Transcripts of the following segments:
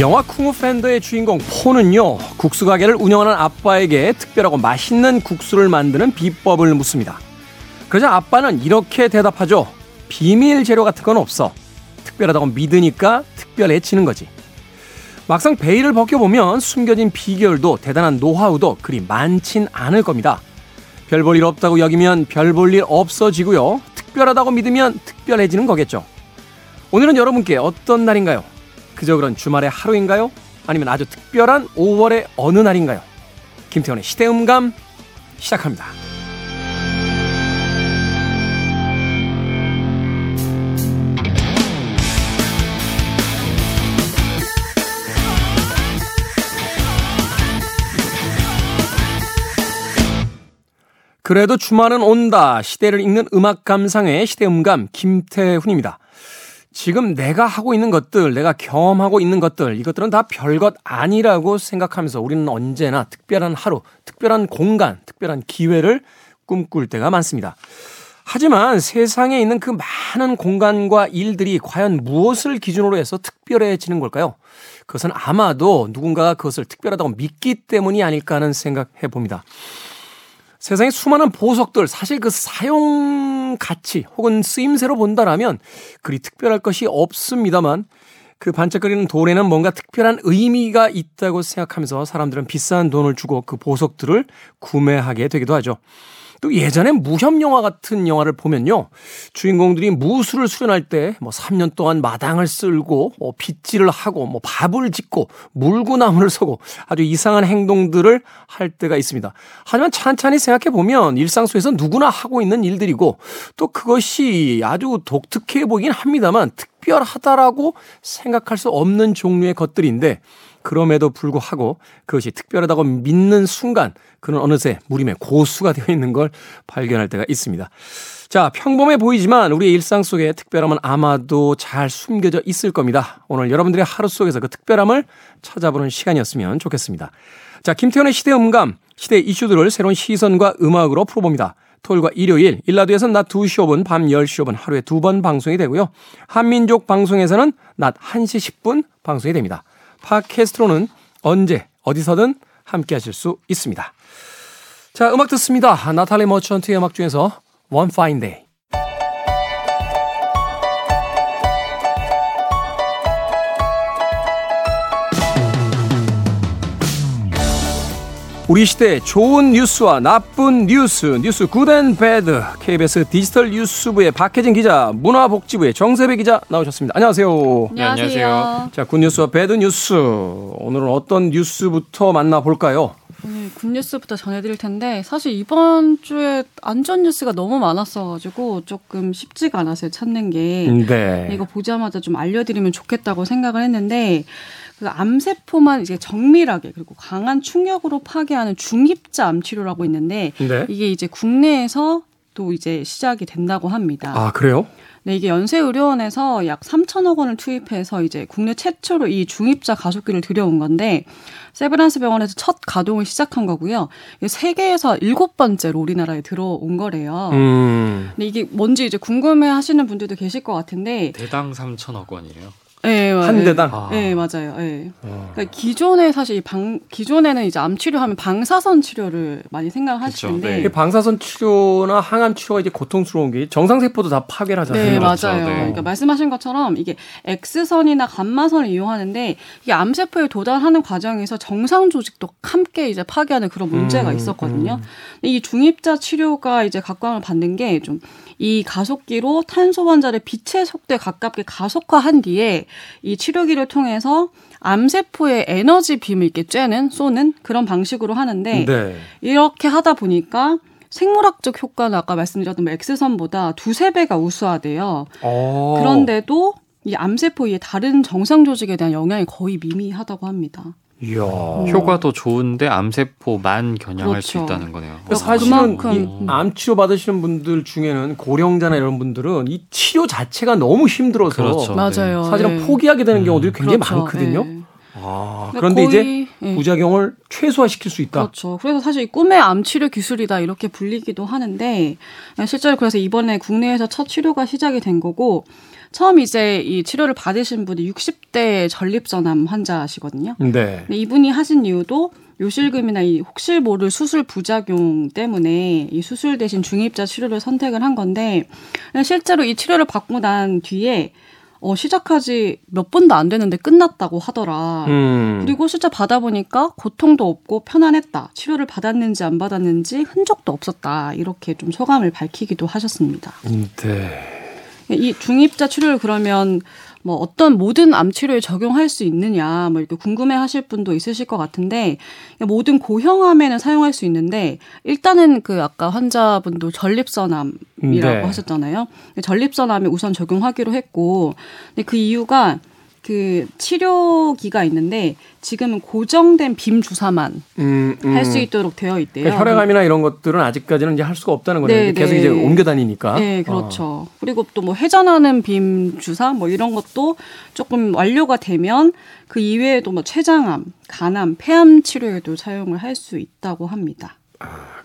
영화 쿵우 팬더의 주인공 포는요 국수 가게를 운영하는 아빠에게 특별하고 맛있는 국수를 만드는 비법을 묻습니다. 그러자 아빠는 이렇게 대답하죠. 비밀 재료 같은 건 없어. 특별하다고 믿으니까 특별해지는 거지. 막상 베일을 벗겨보면 숨겨진 비결도 대단한 노하우도 그리 많진 않을 겁니다. 별 볼 일 없다고 여기면 별 볼 일 없어지고요. 특별하다고 믿으면 특별해지는 거겠죠. 오늘은 여러분께 어떤 날인가요? 그저 그런 주말의 하루인가요? 아니면 아주 특별한 5월의 어느 날인가요? 김태원의 시대음감 시작합니다. 그래도 주말은 온다. 시대를 읽는 음악 감상의 시대음감 김태훈입니다. 지금 내가 하고 있는 것들, 내가 경험하고 있는 것들, 이것들은 다 별것 아니라고 생각하면서 우리는 언제나 특별한 하루, 특별한 공간, 특별한 기회를 꿈꿀 때가 많습니다. 하지만 세상에 있는 그 많은 공간과 일들이 과연 무엇을 기준으로 해서 특별해지는 걸까요? 그것은 아마도 누군가가 그것을 특별하다고 믿기 때문이 아닐까 하는 생각해 봅니다. 세상에 수많은 보석들 사실 그 사용 가치 혹은 쓰임새로 본다라면 그리 특별할 것이 없습니다만 그 반짝거리는 돌에는 뭔가 특별한 의미가 있다고 생각하면서 사람들은 비싼 돈을 주고 그 보석들을 구매하게 되기도 하죠. 또 예전에 무협 영화 같은 영화를 보면요. 주인공들이 무술을 수련할 때 뭐 3년 동안 마당을 쓸고 뭐 빗질을 하고 뭐 밥을 짓고 물구나무를 서고 아주 이상한 행동들을 할 때가 있습니다. 하지만 찬찬히 생각해 보면 일상 속에서 누구나 하고 있는 일들이고 또 그것이 아주 독특해 보이긴 합니다만 특별하다라고 생각할 수 없는 종류의 것들인데 그럼에도 불구하고 그것이 특별하다고 믿는 순간 그는 어느새 무림의 고수가 되어 있는 걸 발견할 때가 있습니다. 자, 평범해 보이지만 우리의 일상 속에 특별함은 아마도 잘 숨겨져 있을 겁니다. 오늘 여러분들의 하루 속에서 그 특별함을 찾아보는 시간이었으면 좋겠습니다. 자, 김태현의 시대 음감, 시대 이슈들을 새로운 시선과 음악으로 풀어봅니다. 토요일과 일요일, 일라드에서는 낮 2시 5분, 밤 10시 5분 하루에 두 번 방송이 되고요. 한민족 방송에서는 낮 1시 10분 방송이 됩니다. 팟캐스트로는 언제 어디서든 함께 하실 수 있습니다. 자, 음악 듣습니다. 나탈리 머천트의 음악 중에서 One Fine Day. 우리 시대 좋은 뉴스와 나쁜 뉴스, 뉴스 good and bad, KBS 디지털 뉴스부의 박혜진 기자, 문화복지부의 정세배 기자 나오셨습니다. 안녕하세요. 네, 안녕하세요. 자, good news와 bad news. 오늘은 어떤 뉴스부터 만나볼까요? 오늘 good news부터 전해드릴 텐데 사실 이번 주에 안 좋은 뉴스가 너무 많았어가지고 조금 쉽지가 않았어요 찾는 게 네. 이거 보자마자 좀 알려드리면 좋겠다고 생각을 했는데 그 암세포만 이제 정밀하게 그리고 강한 충격으로 파괴하는 중입자 암 치료라고 있는데 네. 이게 이제 국내에서 또 이제 시작이 된다고 합니다. 아, 그래요? 네, 이게 연세의료원에서 약 3천억 원을 투입해서 이제 국내 최초로 이 중입자 가속기를 들여온 건데 세브란스 병원에서 첫 가동을 시작한 거고요. 세계에서 일곱 번째로 우리나라에 들어온 거래요. 음. 근데 이게 뭔지 이제 궁금해 하시는 분들도 계실 것 같은데 대당 3천억 원이래요. 네, 한 대당? 아. 네, 맞아요. 네. 어. 그러니까 기존에 사실 이방 기존에는 이제 암 치료하면 방사선 치료를 많이 하실 텐데 네. 이게 방사선 치료나 항암 치료가 이제 고통스러운 게 정상 세포도 다 파괴를 하잖아요. 네, 그렇죠. 맞아요. 네. 그러니까 말씀하신 것처럼 이게 X선이나 감마선을 이용하는데 이게 암 세포에 도달하는 과정에서 정상 조직도 함께 이제 파괴하는 그런 문제가 음, 있었거든요. 근데 이 중입자 치료가 이제 각광을 받는 게 좀 이 가속기로 탄소 원자를 빛의 속도에 가깝게 가속화한 뒤에 이 치료기를 통해서 암세포의 에너지 빔을 이렇게 쬐는 쏘는 그런 방식으로 하는데 네. 이렇게 하다 보니까 생물학적 효과는 아까 말씀드렸던 뭐 X선보다 두세 배가 우수하대요. 어. 그런데도 이 암세포의 다른 정상 조직에 대한 영향이 거의 미미하다고 합니다. 이야. 효과도 좋은데 암세포만 겨냥할 수 그렇죠. 있다는 거네요. 그래서 사실은 그만큼, 이암 치료 받으시는 분들 중에는 고령자나 이런 분들은 이 치료 자체가 너무 힘들어서 그렇죠. 맞아요. 사실은 네. 포기하게 되는 경우들이 굉장히 그렇죠. 많거든요. 네. 아, 그런데 이제 거의, 예. 부작용을 최소화시킬 수 있다. 그렇죠. 그래서 사실 이 꿈의 암 치료 기술이다 이렇게 불리기도 하는데 실제로 그래서 이번에 국내에서 첫 치료가 시작이 된 거고 처음 이제 이 치료를 받으신 분이 60대 전립선암 환자시거든요. 네. 이분이 하신 이유도 요실금이나 이 혹시 모를 수술 부작용 때문에 이 수술 대신 중입자 치료를 선택을 한 건데 실제로 이 치료를 받고 난 뒤에 어, 시작하지 몇 번도 안 되는데 끝났다고 하더라. 음. 그리고 실제 받아보니까 고통도 없고 편안했다. 치료를 받았는지 안 받았는지 흔적도 없었다. 이렇게 좀 소감을 밝히기도 하셨습니다. 네. 이 중입자 치료를 그러면 뭐 어떤 모든 암 치료에 적용할 수 있느냐 뭐 이렇게 궁금해 하실 분도 있으실 것 같은데 모든 고형암에는 사용할 수 있는데 일단은 그 아까 환자분도 전립선암이라고 네. 하셨잖아요. 전립선암에 우선 적용하기로 했고 근데 그 이유가 그 치료기가 있는데 지금은 고정된 빔 주사만 음, 음. 할수 있도록 되어 있대요. 그러니까 혈액암이나 이런 것들은 아직까지는 이제 할 수가 없다는 거네요. 네, 계속 네. 이제 옮겨 다니니까. 네, 그렇죠. 그리고 또 뭐 회전하는 빔 주사 뭐 이런 것도 조금 완료가 되면 그 이외에도 뭐 췌장암, 간암, 폐암 치료에도 사용을 할 수 있다고 합니다.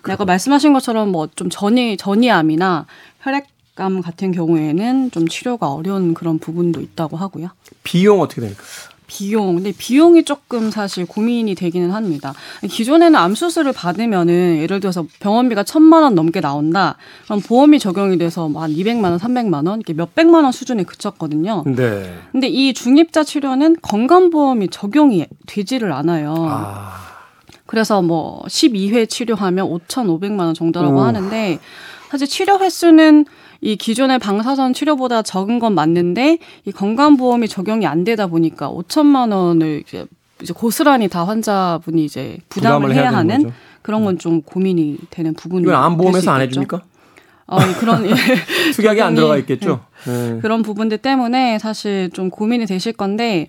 아까 말씀하신 것처럼 뭐 좀 전이 전이암이나 혈액 암 같은 경우에는 좀 치료가 어려운 그런 부분도 있다고 하고요. 비용 어떻게 됩니까? 비용. 근데 비용이 조금 사실 고민이 되기는 합니다. 기존에는 암 수술을 받으면은 예를 들어서 병원비가 천만 원 넘게 나온다. 그럼 보험이 적용이 돼서 뭐한 200만 원, 300만 원, 이렇게 몇백만 원 수준에 그쳤거든요. 네. 근데 이 중입자 치료는 건강보험이 적용이 되지를 않아요. 아. 그래서 뭐 12회 치료하면 5,500만 원 정도라고 오. 하는데 사실 치료 횟수는 이 기존의 방사선 치료보다 적은 건 맞는데 이 건강보험이 적용이 안 되다 보니까 5천만 원을 이제 이제 고스란히 다 환자분이 이제 부담을, 부담을 해야, 되는 하는 거죠. 그런 건 좀 고민이 되는 부분이 이건 암보험에서 될수 안. 해줍니까? 어, 그런 예. 특약이 안 적용이- 들어가 있겠죠. 네. 그런 부분들 때문에 사실 좀 고민이 되실 건데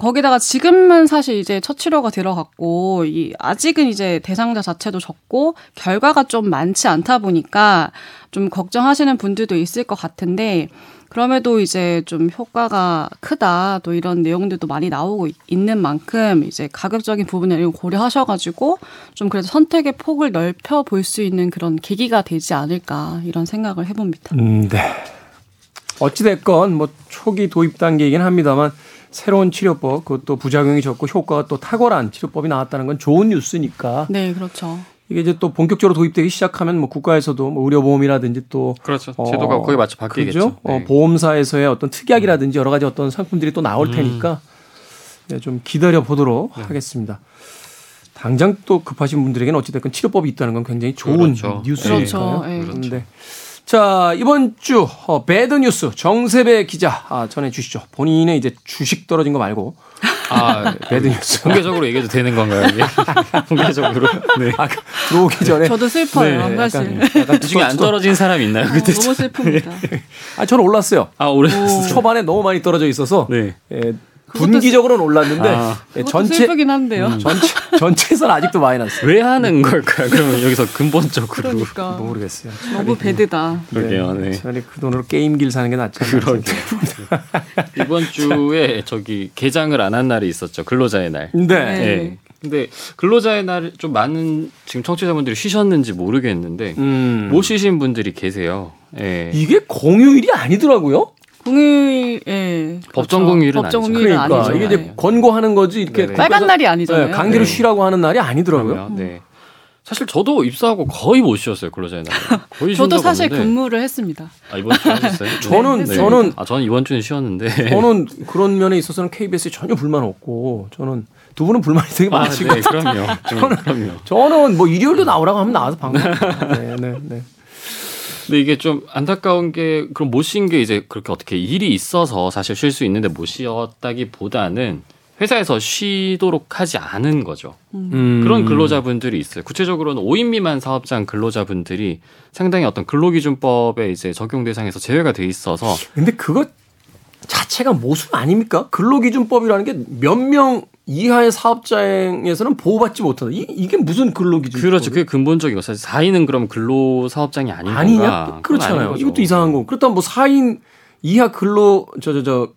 거기다가 지금은 사실 이제 첫 치료가 들어갔고 이 아직은 이제 대상자 자체도 적고 결과가 좀 많지 않다 보니까 좀 걱정하시는 분들도 있을 것 같은데 그럼에도 이제 좀 효과가 크다 또 이런 내용들도 많이 나오고 있- 있는 만큼 이제 가격적인 부분을 고려하셔가지고 좀 그래도 선택의 폭을 넓혀 볼 수 있는 그런 계기가 되지 않을까 이런 생각을 해봅니다. 음, 네. 어찌됐건 뭐 초기 도입 단계이긴 합니다만 새로운 치료법 그것도 부작용이 적고 효과가 또 탁월한 치료법이 나왔다는 건 좋은 뉴스니까 네, 그렇죠. 이게 이제 또 본격적으로 도입되기 시작하면 뭐 국가에서도 뭐 의료보험이라든지 또 그렇죠. 어, 제도가 거기에 맞춰 바뀌겠죠. 그죠? 어, 네. 보험사에서의 어떤 특약이라든지 여러 가지 어떤 상품들이 또 나올 음. 테니까 네, 좀 기다려 보도록 네. 하겠습니다. 당장 또 급하신 분들에게는 어찌됐건 치료법이 있다는 건 굉장히 좋은 그렇죠. 뉴스니까요. 그렇죠. 예. 그런데 자 이번 주 어, bad news 정세배 기자 아, 전해 주시죠. 본인의 이제 주식 떨어진 거 말고 아, bad news. 공개적으로 얘기해도 되는 건가요? 이게? 공개적으로. 네. 아, 들어오기 전에 저도 슬퍼요, 네, 사실. 약간, 약간 그 중에 안 떨어진 사람 있나요? 어, 그때 너무 슬픕니다. 아 저는 올랐어요. 아, 올해. 초반에 너무 많이 떨어져 있어서 네. 예, 분기적으로는 올랐는데 아. 예, 전체 슬프긴 한데요. 전체 전체에서는 아직도 마이너스. 왜 하는 걸까요? 그러면 여기서 근본적으로. 그러니까 모르겠어요. 너무 배드다. 그러게요. 네. 그렇죠. 차라리 그 돈으로 게임기를 사는 게 낫지 않나. 그러게. 이번 주에 저기 개장을 안 한 날이 있었죠. 근로자의 날. 네. 네. 예. 근데 근로자의 날 좀 많은 지금 청취자분들이 쉬셨는지 모르겠는데 음. 못 쉬신 분들이 계세요. 예. 이게 공휴일이 아니더라고요. 공휴일, 예. 법정 그렇죠. 공휴일은 법정 아니죠. 공휴일은 그러니까 아니죠. 이게 이제 네. 권고하는 거지 이렇게 네네. 빨간 날이 아니잖아요. 네, 강제로 네. 쉬라고 하는 날이 아니더라고요. 그러면, 네. 사실 저도 입사하고 거의 못 쉬었어요. 근로자의 날. 거의 쉰 저도 적 사실 없는데. 근무를 했습니다. 아, 이번 주에 하셨어요? 저는 네. 저는 아 저는 이번 주는 쉬었는데. 저는 그런 면에 있어서는 KBS에 전혀 불만 없고 저는 두 분은 불만이 되게 아, 많으시고 네, 그럼요. 좀, 그럼요. 저는 뭐 일요일도 나오라고 하면 나와서 방송. 네, 네, 네. 근데 이게 좀 안타까운 게 그럼 못 쉰 게 이제 그렇게 어떻게 일이 있어서 사실 쉴 수 있는데 못 쉬었다기보다는 회사에서 쉬도록 하지 않은 거죠. 음. 그런 근로자분들이 있어요. 구체적으로는 5인 미만 사업장 근로자분들이 상당히 어떤 근로기준법에 이제 적용 대상에서 제외가 돼 있어서 근데 그거 자체가 모순 아닙니까? 근로기준법이라는 게 몇 명 이하의 사업장에서는 보호받지 못한다. 이, 이게 무슨 근로기준법? 그렇죠. 그게 근본적인 거. 사실 4인은 그럼 근로 사업장이 아닌 아니냐? 그렇잖아요. 이것도 이상한 거. 그렇다면 뭐 4인 이하 근로 저 저 저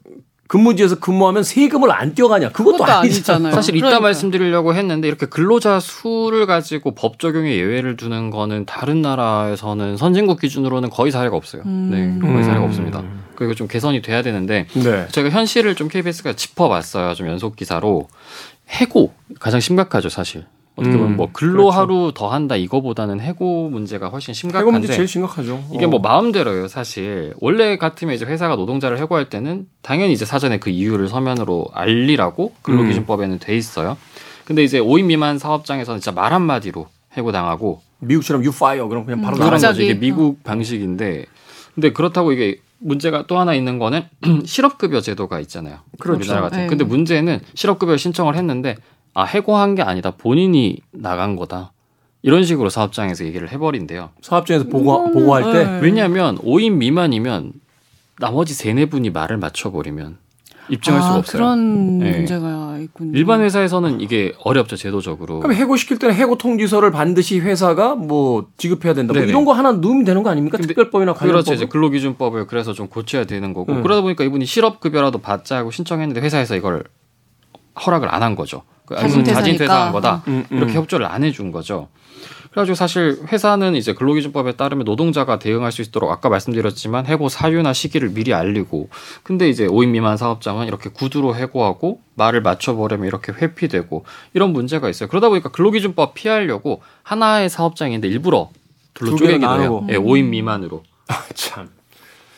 근무지에서 근무하면 세금을 안 떼어가냐? 그것도, 그것도 아니잖아요. 사실 이따 그러니까요. 말씀드리려고 했는데 이렇게 근로자 수를 가지고 법 적용에 예외를 두는 거는 다른 나라에서는 선진국 기준으로는 거의 사례가 없어요. 음. 네, 거의 사례가 음. 없습니다. 그리고 좀 개선이 돼야 되는데 네. 저희가 현실을 좀 KBS가 짚어봤어요. 좀 연속 기사로 해고 가장 심각하죠, 사실. 어떻게 보면 음, 뭐 근로 하루 더 한다 이거보다는 해고 문제가 훨씬 해고 문제 심각한데 제일 심각하죠. 이게 어. 뭐 마음대로예요, 사실. 원래 같으면 이제 회사가 노동자를 해고할 때는 당연히 이제 사전에 그 이유를 서면으로 알리라고 근로기준법에는 돼 있어요. 근데 이제 5인 미만 사업장에서는 진짜 말 한마디로 해고당하고 미국처럼 you fire 그럼 그냥 바로 음, 나가는. 거죠. 이게. 미국 방식인데 근데 그렇다고 이게 문제가 또 하나 있는 거는 실업급여 제도가 있잖아요. 그렇죠. 우리나라 같은. 네. 근데 문제는 실업급여 신청을 했는데 아 해고한 게 아니다. 본인이 나간 거다. 이런 식으로 사업장에서 얘기를 해버린대요. 사업장에서 보고 이거는, 보고할 때 네. 왜냐하면 5인 미만이면 나머지 세네 분이 말을 맞춰버리면 입증할 수가 아, 없어요. 그런 네. 문제가 있군요. 일반 회사에서는 이게 어렵죠 제도적으로. 그럼 해고 시킬 때는 해고 통지서를 반드시 회사가 뭐 지급해야 된다. 뭐. 이런 거 하나 넣으면 되는 거 아닙니까? 특별법이나 관련법. 그렇죠. 이제 근로기준법을 그래서 좀 고쳐야 되는 거고 음. 그러다 보니까 이분이 실업급여라도 받자 하고 신청했는데 회사에서 이걸 허락을 안 한 거죠. 그 자진 이건 자진 퇴사니까. 퇴사한 거다. 음, 음. 이렇게 협조를 안 해준 거죠. 그래가지고 사실 회사는 이제 근로기준법에 따르면 노동자가 대응할 수 있도록 아까 말씀드렸지만 해고 사유나 시기를 미리 알리고 근데 이제 5인 미만 사업장은 이렇게 구두로 해고하고 말을 맞춰버리면 이렇게 회피되고 이런 문제가 있어요. 그러다 보니까 근로기준법 피하려고 하나의 사업장인데 일부러 둘로 쪼개기도 해요. 예, 5인 미만으로. 아, 참.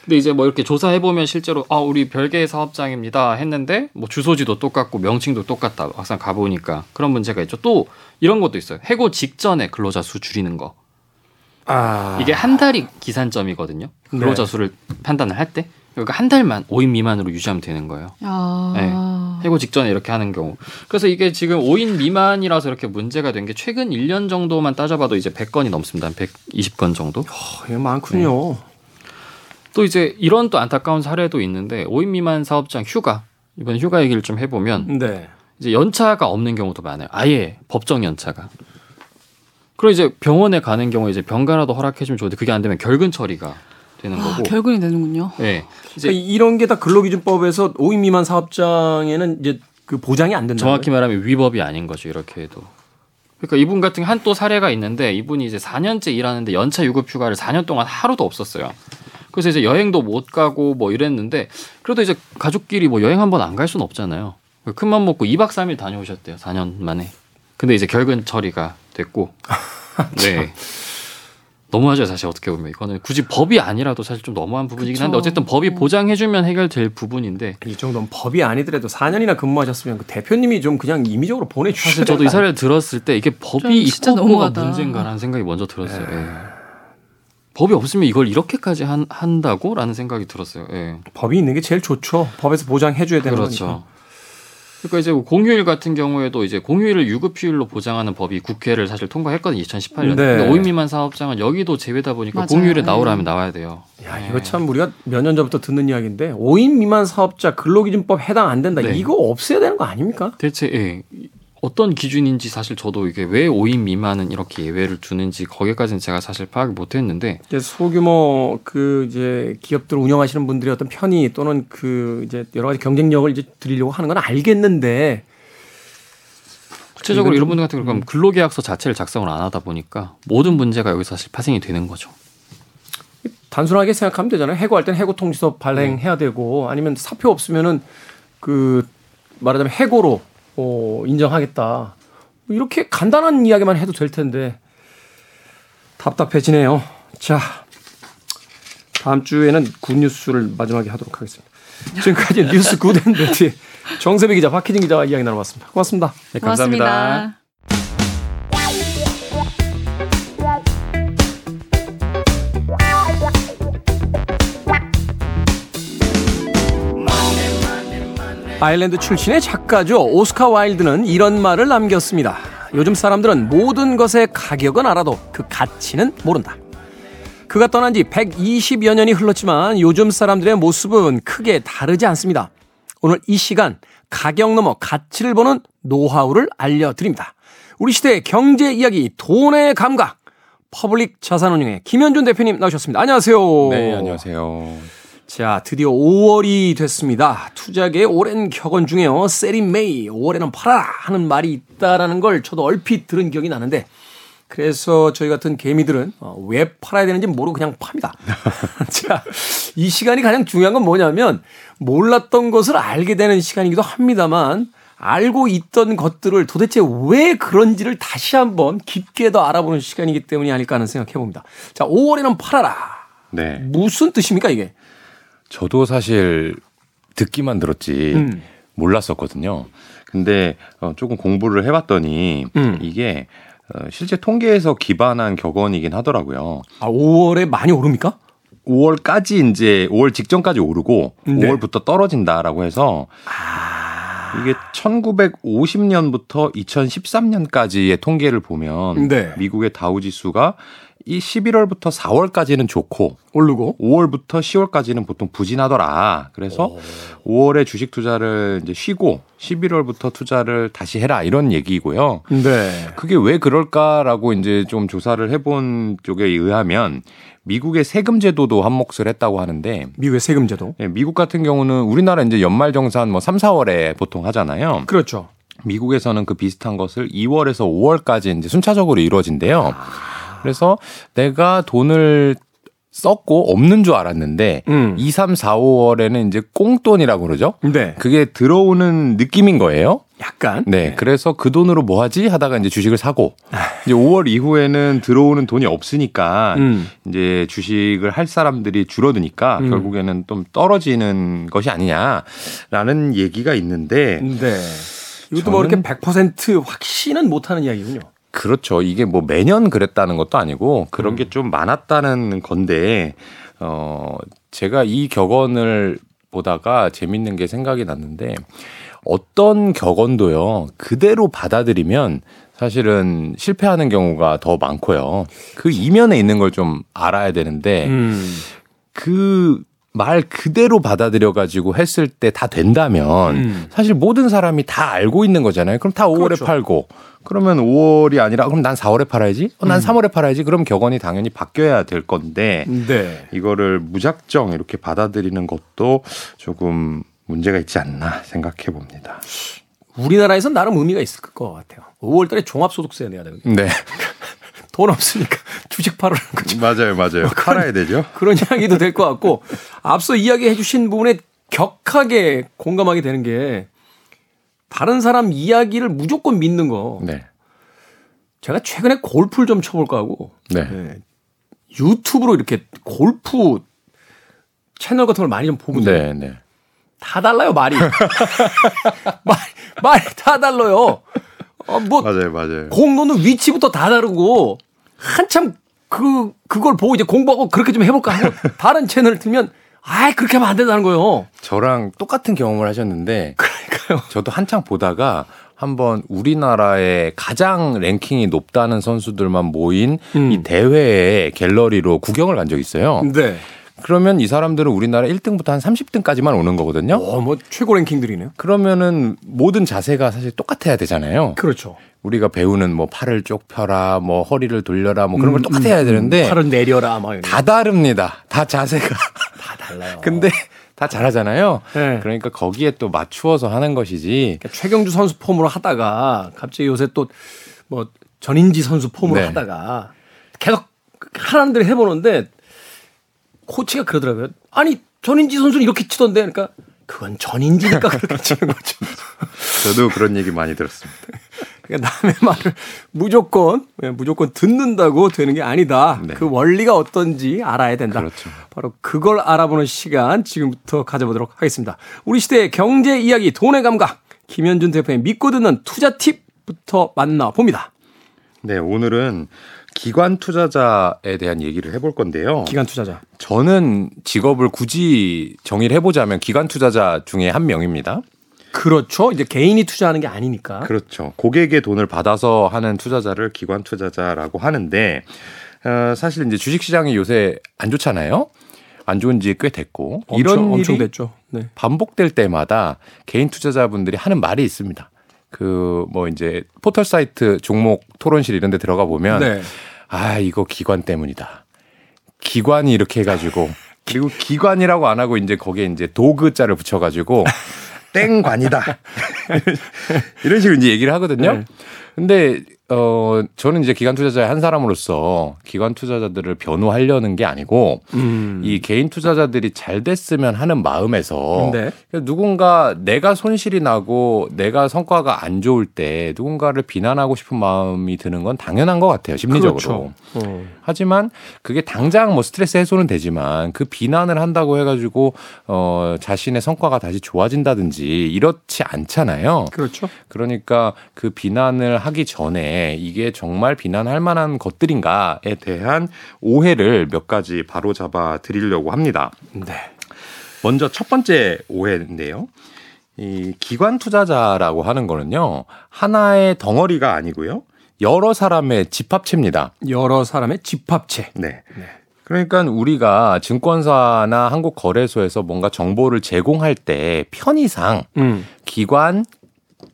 근데 이제 뭐 이렇게 조사해 보면 실제로 아 우리 별개의 사업장입니다 했는데 뭐 주소지도 똑같고 명칭도 똑같다 막상 가 보니까 그런 문제가 있죠. 또 이런 것도 있어요. 해고 직전에 근로자 수 줄이는 거. 아. 이게 한 달이 기산점이거든요. 근로자 네. 수를 판단을 할 때. 그러니까 한 달만 5인 미만으로 유지하면 되는 거예요. 아. 해고 직전에 이렇게 하는 경우. 그래서 이게 지금 5인 미만이라서 이렇게 문제가 된 게 최근 1년 정도만 따져봐도 이제 100건이 넘습니다. 한 120건 정도. 어, 이거 많군요. 또 이제 이런 또 안타까운 사례도 있는데 5인 미만 사업장 휴가 이번 휴가 얘기를 좀 해보면 네. 이제 연차가 없는 경우도 많아요. 아예 법정 연차가. 그리고 이제 병원에 가는 경우에 이제 병가라도 허락해주면 좋은데 그게 안 되면 결근 처리가 되는 아, 거고. 결근이 되는군요. 네. 이제 그러니까 이런 게 다 근로기준법에서 5인 미만 사업장에는 이제 그 보장이 안 된다. 정확히 말하면 위법이 아닌 거죠. 이렇게 해도. 그러니까 이분 같은 한 또 사례가 있는데 이분이 이제 4년째 일하는데 연차 유급 휴가를 4년 동안 하루도 없었어요. 그래서 이제 여행도 못 가고 뭐 이랬는데 그래도 이제 가족끼리 뭐 여행 한번 안 갈 수는 없잖아요. 큰맘 먹고 2박 3일 다녀오셨대요. 4년 만에. 근데 이제 결근 처리가 됐고. 네. 너무하죠 사실 어떻게 보면 이거는 굳이 법이 아니라도 사실 좀 너무한 부분이긴 한데 그쵸. 어쨌든 법이 보장해주면 해결될 부분인데 이 정도는 법이 아니더라도 4년이나 근무하셨으면 그 대표님이 좀 그냥 임의적으로 보내주셔야 사실 저도 이 사례를 들었을 때 이게 법이 있고 없고가. 문제인가라는 생각이 먼저 들었어요. 예. 법이 없으면 이걸 이렇게까지 한, 한다고라는 생각이 들었어요. 예. 법이 있는 게 제일 좋죠. 법에서 보장해줘야 되는 그렇죠. 거니까. 그러니까 이제 공휴일 같은 경우에도 이제 공휴일을 유급휴일로 보장하는 법이 국회를 사실 통과했거든요. 2018년에. 네. 근데 5인 미만 사업장은 여기도 제외다 보니까 맞아요. 공휴일에 네. 나오라면 나와야 돼요. 야, 예. 이거 참 우리가 몇 년 전부터 듣는 이야기인데 5인 미만 사업자 근로기준법 해당 안 된다. 네. 이거 없애야 되는 거 아닙니까? 대체 예. 어떤 기준인지 사실 저도 이게 왜 5인 미만은 이렇게 예외를 두는지 거기까지는 제가 사실 파악을 못 했는데 이제 소규모 그 이제 기업들 운영하시는 분들의 어떤 편의 또는 그 이제 여러 가지 경쟁력을 이제 드리려고 하는 건 알겠는데 구체적으로 이런 분들 같은 경우는 근로계약서 자체를 작성을 안 하다 보니까 모든 문제가 여기서 사실 파생이 되는 거죠. 단순하게 생각하면 되잖아요. 해고할 때는 해고 통지서 발행해야 되고 아니면 사표 없으면은 그 말하자면 해고로 어, 인정하겠다. 뭐 이렇게 간단한 이야기만 해도 될 텐데 답답해지네요. 자, 다음 주에는 굿뉴스를 마지막에 하도록 하겠습니다. 지금까지 뉴스 good and bad 정세배 기자, 박희진 기자와 이야기 나눠봤습니다. 고맙습니다. 네, 감사합니다. 고맙습니다. 아일랜드 출신의 작가죠. 오스카 와일드는 이런 말을 남겼습니다. 요즘 사람들은 모든 것의 가격은 알아도 그 가치는 모른다. 그가 떠난 지 120여 년이 흘렀지만 요즘 사람들의 모습은 크게 다르지 않습니다. 오늘 이 시간 가격 넘어 가치를 보는 노하우를 알려드립니다. 우리 시대의 경제 이야기 돈의 감각 퍼블릭 자산운용의 김현준 대표님 나오셨습니다. 안녕하세요. 네, 안녕하세요. 자, 드디어 5월이 됐습니다. 투자계의 오랜 격언 중에요. Sell in May, 5월에는 팔아라! 하는 말이 있다라는 걸 저도 얼핏 들은 기억이 나는데, 그래서 저희 같은 개미들은 어, 왜 팔아야 되는지 모르고 그냥 팝니다. 자, 이 시간이 가장 중요한 건 뭐냐면, 몰랐던 것을 알게 되는 시간이기도 합니다만, 알고 있던 것들을 도대체 왜 그런지를 다시 한번 깊게 더 알아보는 시간이기 때문이 아닐까 하는 생각해 봅니다. 자, 5월에는 팔아라. 네. 무슨 뜻입니까, 이게? 저도 사실 듣기만 들었지 음. 몰랐었거든요. 근데 어, 조금 공부를 해봤더니 음. 이게 어, 실제 통계에서 기반한 격언이긴 하더라고요. 아, 5월에 많이 오릅니까? 5월까지 이제 5월 직전까지 오르고 네. 5월부터 떨어진다라고 해서 이게 1950년부터 2013년까지의 통계를 보면 네. 미국의 다우 지수가 이 11월부터 4월까지는 좋고 오르고. 5월부터 10월까지는 보통 부진하더라. 그래서 5월에 주식 투자를 이제 쉬고 11월부터 투자를 다시 해라 이런 얘기고요. 네. 그게 왜 그럴까라고 이제 좀 조사를 해본 쪽에 의하면 미국의 세금 제도도 한몫을 했다고 하는데 미국의 세금 제도. 예, 미국 같은 경우는 우리나라 이제 연말 정산 뭐 3, 4월에 보통 하잖아요. 그렇죠. 미국에서는 그 비슷한 것을 2월에서 5월까지 이제 순차적으로 이루어진대요. 그래서 내가 돈을 썼고 없는 줄 알았는데 음. 2, 3, 4, 5월에는 이제 꽁돈이라고 그러죠. 네. 그게 들어오는 느낌인 거예요. 약간. 네. 그래서 그 돈으로 뭐 하지 하다가 이제 주식을 사고 이제 5월 이후에는 들어오는 돈이 없으니까 음. 이제 주식을 할 사람들이 줄어드니까 음. 결국에는 좀 떨어지는 것이 아니냐라는 얘기가 있는데 네. 이것도 뭐 이렇게 100% 확신은 못하는 이야기군요. 그렇죠. 이게 뭐 매년 그랬다는 것도 아니고 그런 음. 게좀 많았다는 건데 어 제가 이 격언을 보다가 재밌는 게 생각이 났는데 어떤 격언도요 그대로 받아들이면 사실은 실패하는 경우가 더 많고요. 그 이면에 있는 걸 좀 알아야 되는데 음. 그 말 그대로 받아들여 가지고 했을 때 다 된다면 음. 사실 모든 사람이 다 알고 있는 거잖아요. 그럼 다 5월에 그렇죠. 팔고 그러면 5월이 아니라 그럼 난 4월에 팔아야지. 어, 음. 난 3월에 팔아야지. 그럼 격언이 당연히 바뀌어야 될 건데 네. 이거를 무작정 이렇게 받아들이는 것도 조금 문제가 있지 않나 생각해 봅니다. 우리나라에선 나름 의미가 있을 것 같아요. 5월 달에 종합소득세 내야 되거든요. 네. 돈 없으니까 주식 팔으라는 거죠. 맞아요. 맞아요. 팔아야 되죠. 그런 이야기도 될 것 같고 앞서 이야기해 주신 부분에 격하게 공감하게 되는 게 다른 사람 이야기를 무조건 믿는 거. 네. 제가 최근에 골프를 좀 쳐볼까 하고 네. 네. 유튜브로 이렇게 골프 채널 같은 걸 많이 좀 보거든요. 네, 네. 다 달라요 말이. 말 말이 다 달라요. 어, 뭐 맞아요. 맞아요. 공 놓는 위치부터 다 다르고 한참 그 그걸 보고 이제 공부하고 그렇게 좀 해볼까 하고 다른 채널을 틀면 아이 그렇게 하면 안 된다는 거예요. 저랑 똑같은 경험을 하셨는데 그러니까요. 저도 한창 보다가 한번 우리나라의 가장 랭킹이 높다는 선수들만 모인 음. 이 대회의 갤러리로 구경을 간 적이 있어요. 네. 그러면 이 사람들은 우리나라 1등부터 한 30등까지만 오는 거거든요. 어, 뭐 최고 랭킹들이네요. 그러면은 모든 자세가 사실 똑같아야 되잖아요. 그렇죠. 우리가 배우는 뭐 팔을 쪽 펴라, 뭐 허리를 돌려라, 뭐 그런 걸 똑같아야 되는데 팔을 내려라 막 이런. 다 다릅니다. 다 자세가. 다 달라요. 근데 다 잘하잖아요. 네. 그러니까 거기에 또 맞추어서 하는 것이지. 그러니까 최경주 선수 폼으로 하다가 갑자기 요새 또 뭐 전인지 선수 폼으로 네. 하다가 계속 하라는 대로 해보는데 코치가 그러더라고요. 아니 전인지 선수는 이렇게 치던데 그러니까 그건 전인지니까 그렇게 치는 거죠. 저도 그런 얘기 많이 들었습니다. 그러니까 남의 말을 무조건 예, 무조건 듣는다고 되는 게 아니다. 네. 그 원리가 어떤지 알아야 된다. 그렇죠. 바로 그걸 알아보는 시간 지금부터 가져보도록 하겠습니다. 우리 시대의 경제 이야기, 돈의 감각, 김현준 대표의 믿고 듣는 투자 팁부터 만나 봅니다. 네, 오늘은 기관 투자자에 대한 얘기를 해볼 건데요. 기관 투자자. 저는 직업을 굳이 정의를 해보자면 기관 투자자 중에 한 명입니다. 그렇죠. 이제 개인이 투자하는 게 아니니까. 그렇죠. 고객의 돈을 받아서 하는 투자자를 기관 투자자라고 하는데 어, 사실 이제 주식 시장이 요새 안 좋잖아요. 안 좋은 지 꽤 됐고 엄청, 이런 엄청 됐죠. 네. 반복될 때마다 개인 투자자분들이 하는 말이 있습니다. 그 뭐 이제 포털 사이트 종목 토론실 이런 데 들어가 보면 네. 아 이거 기관 때문이다. 기관이 이렇게 해 가지고 그리고 기관이라고 안 하고 이제 거기에 이제 도그자를 붙여 가지고 땡관이다 이런 식으로 이제 얘기를 하거든요. 네. 근데 어 저는 이제 기관 투자자의 한 사람으로서 기관 투자자들을 변호하려는 게 아니고 음. 이 개인 투자자들이 잘 됐으면 하는 마음에서 네. 누군가 내가 손실이 나고 내가 성과가 안 좋을 때 누군가를 비난하고 싶은 마음이 드는 건 당연한 것 같아요 심리적으로. 그렇죠. 어. 하지만 그게 당장 뭐 스트레스 해소는 되지만 그 비난을 한다고 해가지고 어 자신의 성과가 다시 좋아진다든지 이렇지 않잖아요. 그렇죠. 그러니까 그 비난을 하기 전에 이게 정말 비난할 만한 것들인가에 대한 오해를 몇 가지 바로 잡아 드리려고 합니다. 네. 먼저 첫 번째 오해인데요. 이 기관 투자자라고 하는 거는요. 하나의 덩어리가 아니고요. 여러 사람의 집합체입니다. 여러 사람의 집합체. 네. 그러니까 우리가 증권사나 한국 거래소에서 뭔가 정보를 제공할 때 편의상 음. 기관,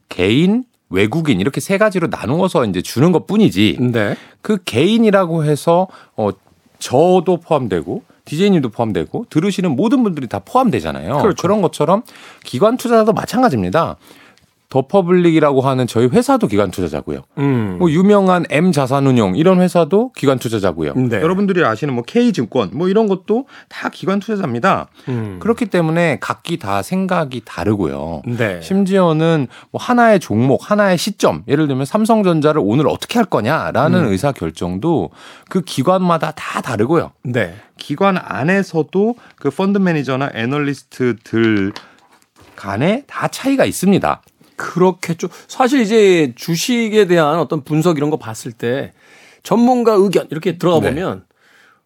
개인, 외국인 이렇게 세 가지로 나누어서 이제 주는 것 뿐이지 네. 그 개인이라고 해서 어 저도 포함되고 디제이님도 포함되고 들으시는 모든 분들이 다 포함되잖아요. 그렇죠. 런 것처럼 기관 투자자도 마찬가지입니다. 더 퍼블릭이라고 하는 저희 회사도 기관 투자자고요. 음. 뭐 유명한 M 자산운용 이런 회사도 기관 투자자고요. 네. 여러분들이 아시는 뭐 K 증권 뭐 이런 것도 다 기관 투자자입니다. 음. 그렇기 때문에 각기 다 생각이 다르고요. 네. 심지어는 뭐 하나의 종목, 하나의 시점, 예를 들면 삼성전자를 오늘 어떻게 할 거냐라는 음. 의사 결정도 그 기관마다 다 다르고요. 네. 기관 안에서도 그 펀드 매니저나 애널리스트들 간에 다 차이가 있습니다. 그렇겠죠. 사실 이제 주식에 대한 어떤 분석 이런 거 봤을 때 전문가 의견 이렇게 들어가 네. 보면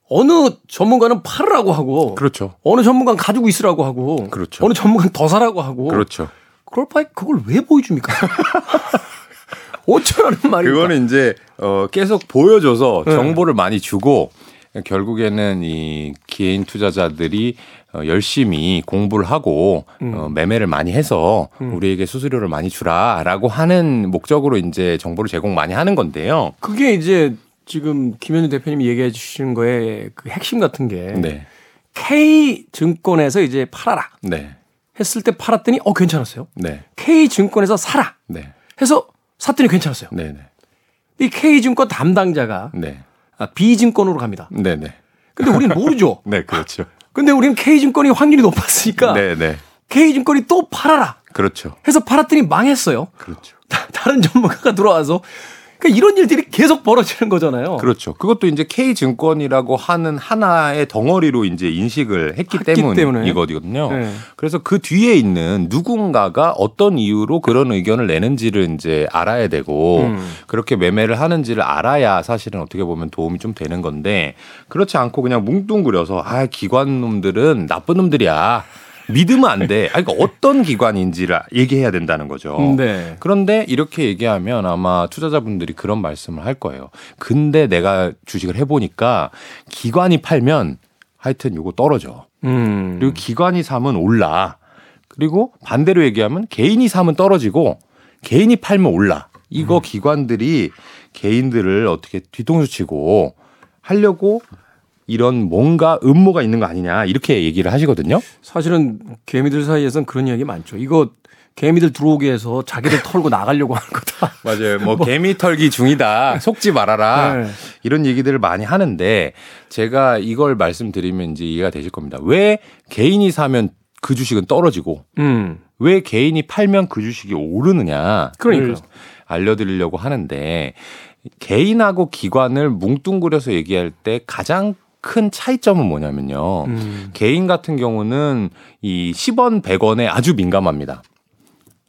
어느 전문가는 팔으라고 하고 그렇죠. 어느 전문가는 가지고 있으라고 하고 그렇죠. 어느 전문가는 더 사라고 하고 그렇죠. 그럴 바에 그걸 왜 보여줍니까? 어쩌라는 말입니까? 그거는 이제 어 계속 보여줘서 네. 정보를 많이 주고 결국에는 이 개인 투자자들이 어, 열심히 공부를 하고 음. 어, 매매를 많이 해서 우리에게 수수료를 많이 주라라고 하는 목적으로 이제 정보를 제공 많이 하는 건데요. 그게 이제 지금 김현우 대표님이 얘기해 주시는 거에 그 핵심 같은 게 네, K 증권에서 이제 팔아라. 네, 했을 때 팔았더니 어 괜찮았어요. 네, K 증권에서 사라. 네, 해서 샀더니 괜찮았어요. 네, 네, 이 K 증권 담당자가 네, 아, B 증권으로 갑니다. 네, 네, 근데 우리는 모르죠. 네, 그렇죠. 근데 우리는 K 증권이 확률이 높았으니까 네, 네, K 증권이 또 팔아라 그렇죠, 해서 팔았더니 망했어요. 그렇죠. 다른 전문가가 들어와서 그러니까 이런 일들이 계속 벌어지는 거잖아요. 그렇죠. 그것도 이제 K 증권이라고 하는 하나의 덩어리로 이제 인식을 했기. 때문이거든요. 네. 그래서 그 뒤에 있는 누군가가 어떤 이유로 그런 의견을 내는지를 이제 알아야 되고 음. 그렇게 매매를 하는지를 알아야 사실은 어떻게 보면 도움이 좀 되는 건데 그렇지 않고 그냥 뭉뚱그려서 아 기관 놈들은 나쁜 놈들이야. 믿으면 안 돼. 아, 그러니까 어떤 기관인지를 얘기해야 된다는 거죠. 네. 그런데 이렇게 얘기하면 아마 투자자분들이 그런 말씀을 할 거예요. 근데 내가 주식을 해보니까 기관이 팔면 하여튼 요거 떨어져. 음. 그리고 기관이 사면 올라. 그리고 반대로 얘기하면 개인이 사면 떨어지고 개인이 팔면 올라. 이거 기관들이 개인들을 어떻게 뒤통수 치고 하려고 이런 뭔가 음모가 있는 거 아니냐 이렇게 얘기를 하시거든요. 사실은 개미들 사이에선 그런 이야기 많죠. 이거 개미들 들어오게 해서 자기들 털고 나가려고 하는 거다. 맞아요. 뭐 개미 털기 중이다. 속지 말아라. 네. 이런 얘기들을 많이 하는데 제가 이걸 말씀드리면 이제 이해가 되실 겁니다. 왜 개인이 사면 그 주식은 떨어지고 음. 왜 개인이 팔면 그 주식이 오르느냐. 그러니까요. 알려드리려고 하는데 개인하고 기관을 뭉뚱그려서 얘기할 때 가장 큰 차이점은 뭐냐면요. 음. 개인 같은 경우는 이 10원, 100원에 아주 민감합니다.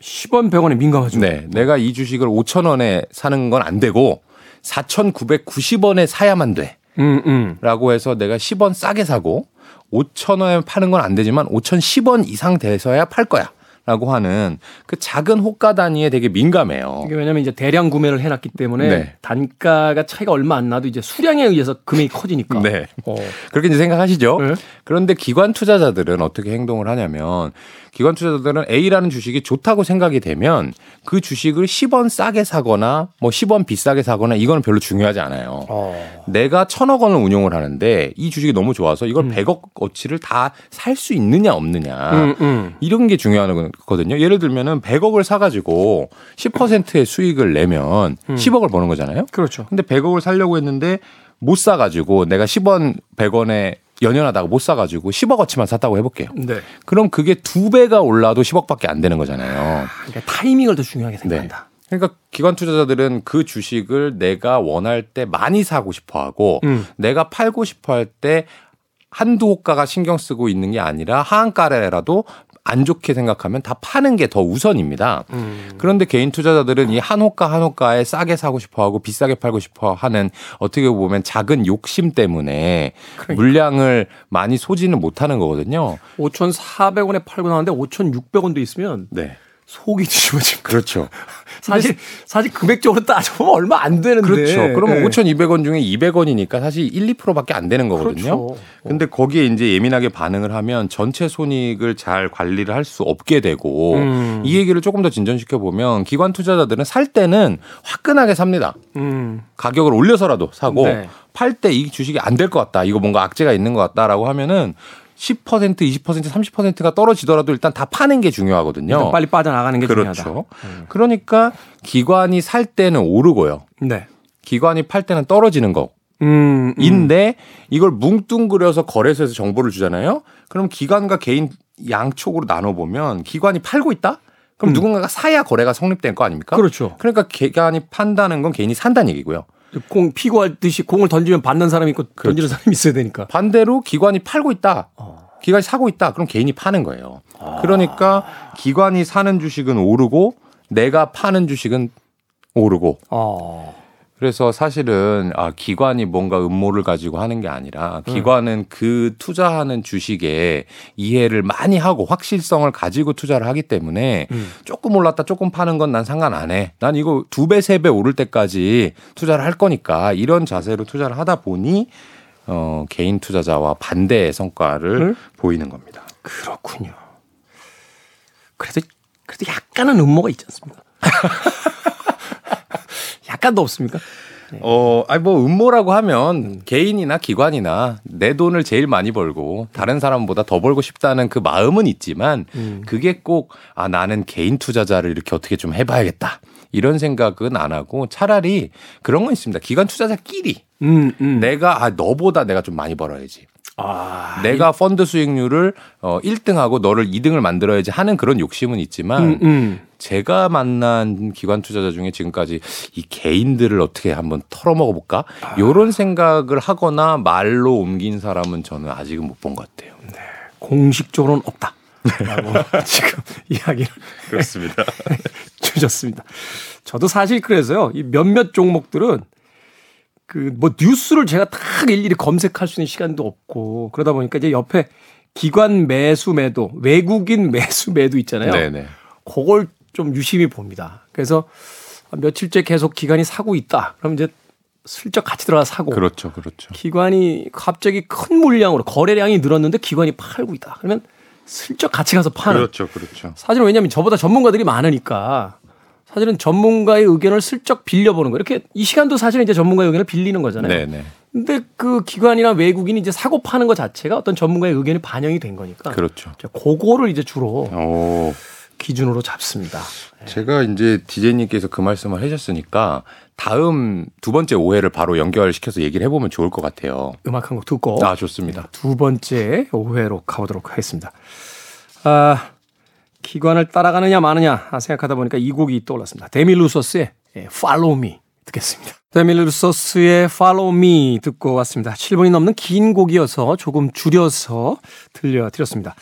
10원 100원에 민감하죠. 네. 내가 이 주식을 5천 원에 사는 건 안 되고 4,990원에 사야만 돼. 음, 음. 라고 해서 내가 10원 싸게 사고 5천 원에 파는 건 안 되지만 5,010원 이상 돼서야 팔 거야. 라고 하는 그 작은 호가 단위에 되게 민감해요. 이게 왜냐면 이제 대량 구매를 해놨기 때문에 네. 단가가 차이가 얼마 안 나도 이제 수량에 의해서 금액이 커지니까. 네. 어. 그렇게 이제 생각하시죠? 네. 그런데 기관 투자자들은 어떻게 행동을 하냐면 기관 투자자들은 A라는 주식이 좋다고 생각이 되면 그 주식을 10원 싸게 사거나 뭐 10원 비싸게 사거나 이거는 별로 중요하지 않아요. 어. 내가 천억 원을 운용을 하는데 이 주식이 너무 좋아서 이걸 100억 어치를 다 살 수 있느냐 없느냐. 음, 음. 이런 게 중요한 거 거든요. 예를 들면은 100억을 사가지고 10%의 수익을 내면 10억을 버는 거잖아요. 그렇죠. 근데 100억을 살려고 했는데 못 사가지고 내가 10원 100원에 연연하다가 못 사가지고 10억 어치만 샀다고 해볼게요. 네. 그럼 그게 두 배가 올라도 10억밖에 안 되는 거잖아요. 그러니까 타이밍을 더 중요하게 생각한다. 그러니까 기관 투자자들은 그 주식을 내가 원할 때 많이 사고 싶어 하고 음. 내가 팔고 싶어 할 때 한두 호가가 신경 쓰고 있는 게 아니라 하한가래라도 안 좋게 생각하면 다 파는 게 더 우선입니다. 음. 그런데 개인 투자자들은 이 한 호가 한 호가에 싸게 사고 싶어 하고 비싸게 팔고 싶어 하는 어떻게 보면 작은 욕심 때문에 그러니까. 물량을 많이 소지는 못 하는 거거든요. 5,400원에 팔고 나왔는데 5,600원도 있으면 네. 속이 뒤집어집니다. 그렇죠. 사실 사실 금액적으로 따져보면 얼마 안 되는데. 그렇죠. 그러면 네. 5,200원 중에 200원이니까 사실 1, 2%밖에 안 되는 거거든요. 그렇죠. 근데 거기에 이제 예민하게 반응을 하면 전체 손익을 잘 관리를 할 수 없게 되고 음. 이 얘기를 조금 더 진전시켜 보면 기관 투자자들은 살 때는 화끈하게 삽니다. 음. 가격을 올려서라도 사고 네. 팔때 이 주식이 안 될 것 같다. 이거 뭔가 악재가 있는 것 같다라고 하면은 10% 20% 30%가 떨어지더라도 일단 다 파는 게 중요하거든요. 빨리 빠져나가는 게 그렇죠. 중요하다. 음. 그러니까 기관이 살 때는 오르고요. 네. 기관이 팔 때는 떨어지는 거. 음, 음. 인데 이걸 뭉뚱그려서 거래소에서 정보를 주잖아요. 그럼 기관과 개인 양쪽으로 나눠 보면 기관이 팔고 있다? 그럼 음. 누군가가 사야 거래가 성립된 거 아닙니까? 그렇죠. 그러니까 기관이 판다는 건 개인이 산다는 얘기고요. 공 피고하듯이 공을 던지면 받는 사람이 있고 그렇죠. 던지는 사람이 있어야 되니까. 반대로 기관이 팔고 있다. 어. 기관이 사고 있다. 그럼 개인이 파는 거예요. 그러니까 기관이 사는 주식은 오르고 내가 파는 주식은 오르고 어. 그래서 사실은 아 기관이 뭔가 음모를 가지고 하는 게 아니라 기관은 그 투자하는 주식에 이해를 많이 하고 확실성을 가지고 투자를 하기 때문에 음. 조금 올랐다 조금 파는 건 난 상관 안 해. 난 이거 두 배 세 배 오를 때까지 투자를 할 거니까 이런 자세로 투자를 하다 보니 어 개인 투자자와 반대의 성과를 음? 보이는 겁니다. 그렇군요. 그래도 그래도 약간은 음모가 있지 않습니까? 약간 더 없습니까? 어, 아니 뭐 음모라고 하면 개인이나 기관이나 내 돈을 제일 많이 벌고 다른 사람보다 더 벌고 싶다는 그 마음은 있지만 음. 그게 꼭 아 나는 개인 투자자를 이렇게 어떻게 좀 해봐야겠다 이런 생각은 안 하고 차라리 그런 건 있습니다. 기관 투자자끼리 음, 음. 내가 아 너보다 내가 좀 많이 벌어야지. 아, 내가 펀드 수익률을 어 1등하고 너를 2등을 만들어야지 하는 그런 욕심은 있지만 음, 음. 제가 만난 기관 투자자 중에 지금까지 이 개인들을 어떻게 한번 털어먹어 볼까? 요런 생각을 하거나 말로 옮긴 사람은 저는 아직은 못 본 것 같아요. 공식적으로는 없다. 라고 지금 이야기를 그렇습니다. 주셨습니다. 저도 사실 그래서요. 이 몇몇 종목들은 그 뭐 뉴스를 제가 딱 일일이 검색할 수 있는 시간도 없고 그러다 보니까 이제 옆에 기관 매수 매도, 외국인 매수 매도 있잖아요. 네네. 그걸 좀 유심히 봅니다. 그래서 며칠째 계속 기관이 사고 있다. 그럼 이제 슬쩍 같이 들어가 사고 그렇죠, 그렇죠. 기관이 갑자기 큰 물량으로 거래량이 늘었는데 기관이 팔고 있다. 그러면 슬쩍 같이 가서 파는 그렇죠, 그렇죠. 사실은 왜냐하면 저보다 전문가들이 많으니까 사실은 전문가의 의견을 슬쩍 빌려보는 거 이렇게 이 시간도 사실은 이제 전문가의 의견을 빌리는 거잖아요. 네네. 근데 그 기관이나 외국인이 이제 사고 파는 것 자체가 어떤 전문가의 의견이 반영이 된 거니까 그렇죠. 그거를 이제 주로 오, 기준으로 잡습니다. 제가 이제 디제이님께서 그 말씀을 해주셨으니까 다음 두 번째 오해를 바로 연결시켜서 얘기를 해보면 좋을 것 같아요. 음악 한 곡 듣고 아, 좋습니다. 두 번째 오해로 가보도록 하겠습니다. 아, 기관을 따라가느냐 마느냐 생각하다 보니까 이 곡이 떠올랐습니다. 데미스 루소스의 예, Follow Me 듣겠습니다. 데미스 루소스의 Follow Me 듣고 왔습니다. 7분이 넘는 긴 곡이어서 조금 줄여서 들려드렸습니다.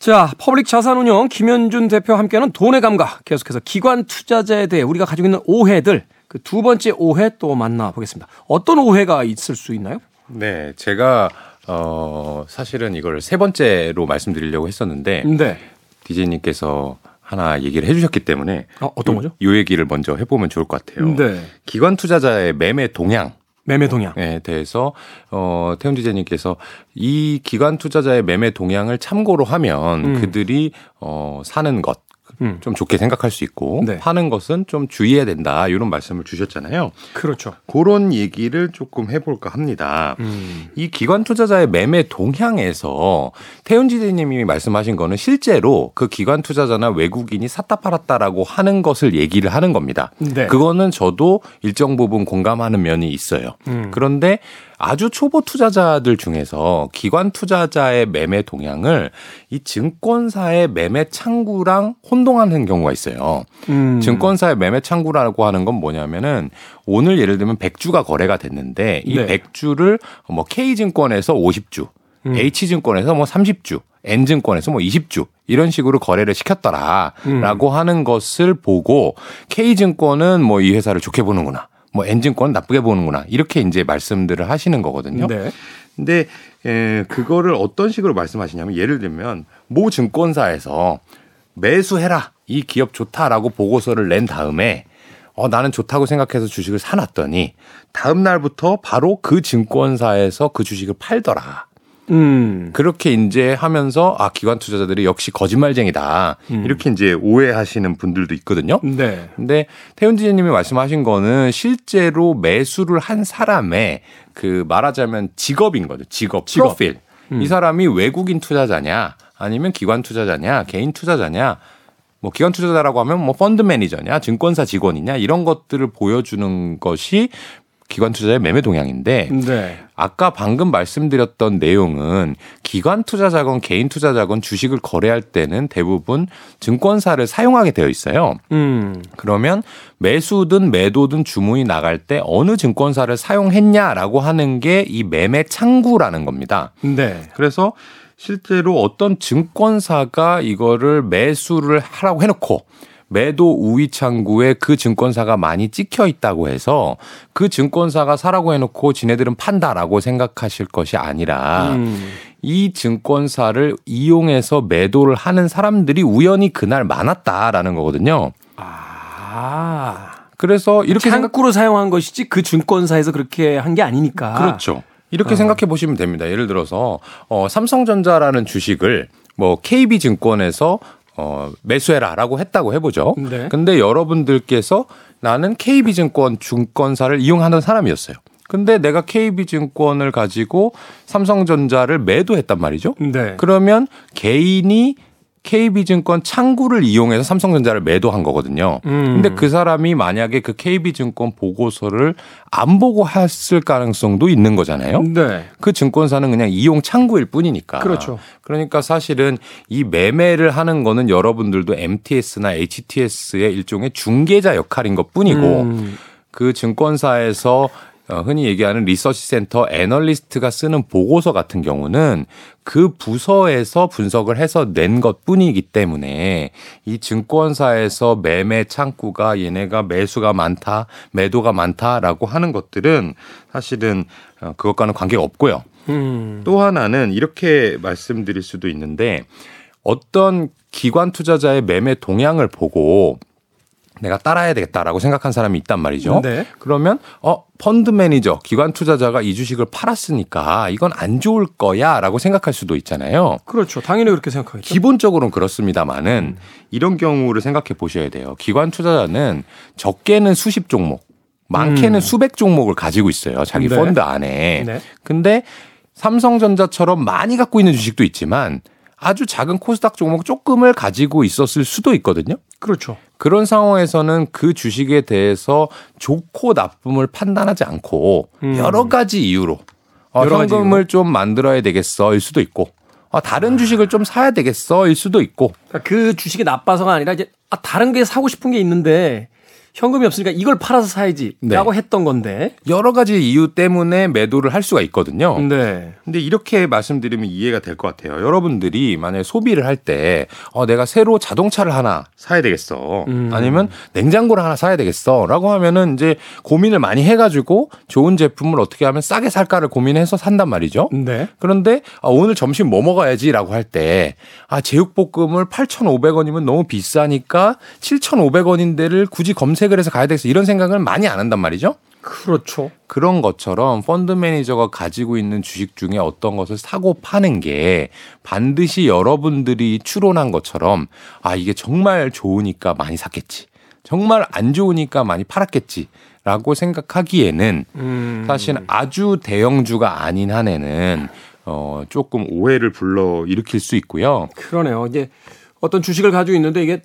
자, 퍼블릭 자산 운용 김현준 대표와 함께하는 돈의 감각 계속해서 기관 투자자에 대해 우리가 가지고 있는 오해들 그 두 번째 오해 또 만나보겠습니다. 어떤 오해가 있을 수 있나요? 네, 제가 어 사실은 이걸 세 번째로 말씀드리려고 했었는데 네. 디제이님께서 하나 얘기를 해주셨기 때문에 어, 어떤 요- 거죠? 요 얘기를 먼저 해보면 좋을 것 같아요. 네. 기관 투자자의 매매 동향 매매 동향. 에 대해서 어 태훈 디제이님께서 이 기관 투자자의 매매 동향을 참고로 하면 음. 그들이 어 사는 것 음. 좀 좋게 생각할 수 있고 네. 파는 것은 좀 주의해야 된다 이런 말씀을 주셨잖아요. 그렇죠. 그런 얘기를 조금 해볼까 합니다. 음. 이 기관 투자자의 매매 동향에서 태훈 지대님이 말씀하신 거는 실제로 그 기관 투자자나 외국인이 샀다 팔았다라고 하는 것을 얘기를 하는 겁니다. 네. 그거는 저도 일정 부분 공감하는 면이 있어요. 음. 그런데 아주 초보 투자자들 중에서 기관 투자자의 매매 동향을 이 증권사의 매매 창구랑 혼동하는 경우가 있어요. 음. 증권사의 매매 창구라고 하는 건 뭐냐면은 오늘 예를 들면 100주가 거래가 됐는데 이 네. 100주를 뭐 K증권에서 50주, 음. H증권에서 뭐 30주, N증권에서 뭐 20주 이런 식으로 거래를 시켰더라라고 음. 하는 것을 보고 K증권은 뭐 이 회사를 좋게 보는구나. 뭐 N증권은 나쁘게 보는구나. 이렇게 이제 말씀들을 하시는 거거든요. 네. 근데 에, 그거를 어떤 식으로 말씀하시냐면 예를 들면 모 증권사에서 매수해라 이 기업 좋다라고 보고서를 낸 다음에 어 나는 좋다고 생각해서 주식을 사놨더니 다음 날부터 바로 그 증권사에서 그 주식을 팔더라. 음. 그렇게 이제 하면서 아 기관 투자자들이 역시 거짓말쟁이다 음. 이렇게 이제 오해하시는 분들도 있거든요. 네. 근데 태훈 지님이 말씀하신 거는 실제로 매수를 한 사람의 그 말하자면 직업인 거죠. 직업, 직업. 프로필. 음. 이 사람이 외국인 투자자냐 아니면 기관 투자자냐 개인 투자자냐 뭐 기관 투자자라고 하면 뭐 펀드 매니저냐 증권사 직원이냐 이런 것들을 보여주는 것이 기관 투자자의 매매 동향인데 네. 아까 방금 말씀드렸던 내용은 기관 투자자건 개인 투자자건 주식을 거래할 때는 대부분 증권사를 사용하게 되어 있어요. 음. 그러면 매수든 매도든 주문이 나갈 때 어느 증권사를 사용했냐라고 하는 게 이 매매 창구라는 겁니다. 네. 그래서 실제로 어떤 증권사가 이거를 매수를 하라고 해놓고 매도 우위 창구에 그 증권사가 많이 찍혀 있다고 해서 그 증권사가 사라고 해놓고 지네들은 판다라고 생각하실 것이 아니라 음. 이 증권사를 이용해서 매도를 하는 사람들이 우연히 그날 많았다라는 거거든요. 아. 그래서 이렇게 생각 창구로 사용한 것이지 그 증권사에서 그렇게 한 게 아니니까. 그렇죠. 이렇게 어. 생각해 보시면 됩니다. 예를 들어서 어 삼성전자라는 주식을 뭐 KB증권에서 어 매수해라라고 했다고 해보죠. 네. 근데 여러분들께서 나는 KB증권 증권사를 이용하는 사람이었어요. 근데 내가 KB증권을 가지고 삼성전자를 매도했단 말이죠. 네. 그러면 개인이 KB증권 창구를 이용해서 삼성전자를 매도한 거거든요. 음. 근데 그 사람이 만약에 그 KB증권 보고서를 안 보고 했을 가능성도 있는 거잖아요. 네. 그 증권사는 그냥 이용 창구일 뿐이니까. 그렇죠. 그러니까 사실은 이 매매를 하는 거는 여러분들도 MTS나 HTS의 일종의 중개자 역할인 것 뿐이고 음. 그 증권사에서 어, 흔히 얘기하는 리서치 센터 애널리스트가 쓰는 보고서 같은 경우는 그 부서에서 분석을 해서 낸 것 뿐이기 때문에 이 증권사에서 매매 창구가 얘네가 매수가 많다, 매도가 많다라고 하는 것들은 사실은 어, 그것과는 관계가 없고요. 음. 또 하나는 이렇게 말씀드릴 수도 있는데 어떤 기관 투자자의 매매 동향을 보고 내가 따라야 되겠다라고 생각한 사람이 있단 말이죠. 네. 그러면 어 펀드 매니저, 기관 투자자가 이 주식을 팔았으니까 이건 안 좋을 거야라고 생각할 수도 있잖아요. 그렇죠. 당연히 그렇게 생각하겠죠. 기본적으로는 그렇습니다만은 이런 경우를 생각해 보셔야 돼요. 기관 투자자는 적게는 수십 종목, 많게는 음. 수백 종목을 가지고 있어요. 자기 네. 펀드 안에. 네. 근데 삼성전자처럼 많이 갖고 있는 주식도 있지만 아주 작은 코스닥 종목 조금을 가지고 있었을 수도 있거든요. 그렇죠. 그런 상황에서는 그 주식에 대해서 좋고 나쁨을 판단하지 않고 음. 여러 가지 이유로 어, 여러 가지 현금을 좀 만들어야 되겠어일 수도 있고 아, 다른 주식을 좀 사야 되겠어일 수도 있고. 그러니까 그 주식이 나빠서가 아니라 이제 아, 다른 게 사고 싶은 게 있는데 현금이 없으니까 이걸 팔아서 사야지라고 네. 했던 건데. 여러 가지 이유 때문에 매도를 할 수가 있거든요. 네. 근데 이렇게 말씀드리면 이해가 될 것 같아요. 여러분들이 만약에 소비를 할 때, 어, 내가 새로 자동차를 하나 사야 되겠어. 음. 아니면 냉장고를 하나 사야 되겠어. 라고 하면은 이제 고민을 많이 해 가지고 좋은 제품을 어떻게 하면 싸게 살까를 고민해서 산단 말이죠. 네. 그런데 아, 오늘 점심 뭐 먹어야지라고 할 때, 아, 제육볶음을 8,500원이면 너무 비싸니까 7,500원인데를 굳이 검색 을 해서 가야 되겠어. 이런 생각을 많이 안 한단 말이죠. 그렇죠. 그런 것처럼 펀드 매니저가 가지고 있는 주식 중에 어떤 것을 사고 파는 게 반드시 여러분들이 추론한 것처럼 아, 이게 정말 좋으니까 많이 샀겠지. 정말 안 좋으니까 많이 팔았겠지. 라고 생각하기에는 음. 사실 아주 대형주가 아닌 한에는 어, 조금 오해를 불러 일으킬 수 있고요. 그러네요. 이제 어떤 주식을 가지고 있는데 이게